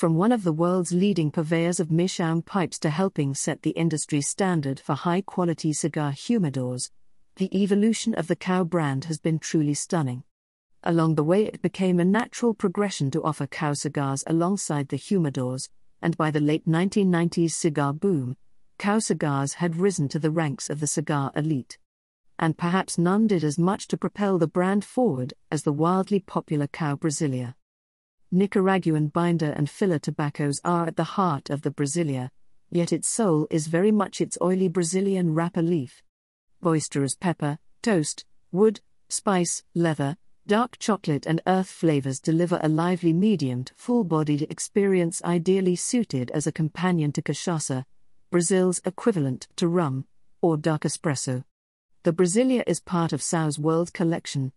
From one of the world's leading purveyors of Meerschaum pipes to helping set the industry standard for high quality cigar humidors, the evolution of the CAO brand has been truly stunning. Along the way, it became a natural progression to offer CAO cigars alongside the humidors, and by the late 1990s cigar boom, CAO cigars had risen to the ranks of the cigar elite. And perhaps none did as much to propel the brand forward as the wildly popular CAO Brazilia. Nicaraguan binder and filler tobaccos are at the heart of the Brazilia, yet its soul is very much its oily Brazilian wrapper leaf. Boisterous pepper, toast, wood, spice, leather, dark chocolate, and earth flavors deliver a lively mediumed, full bodied experience ideally suited as a companion to cachaça, Brazil's equivalent to rum, or dark espresso. The Brazilia is part of CAO's World Collection,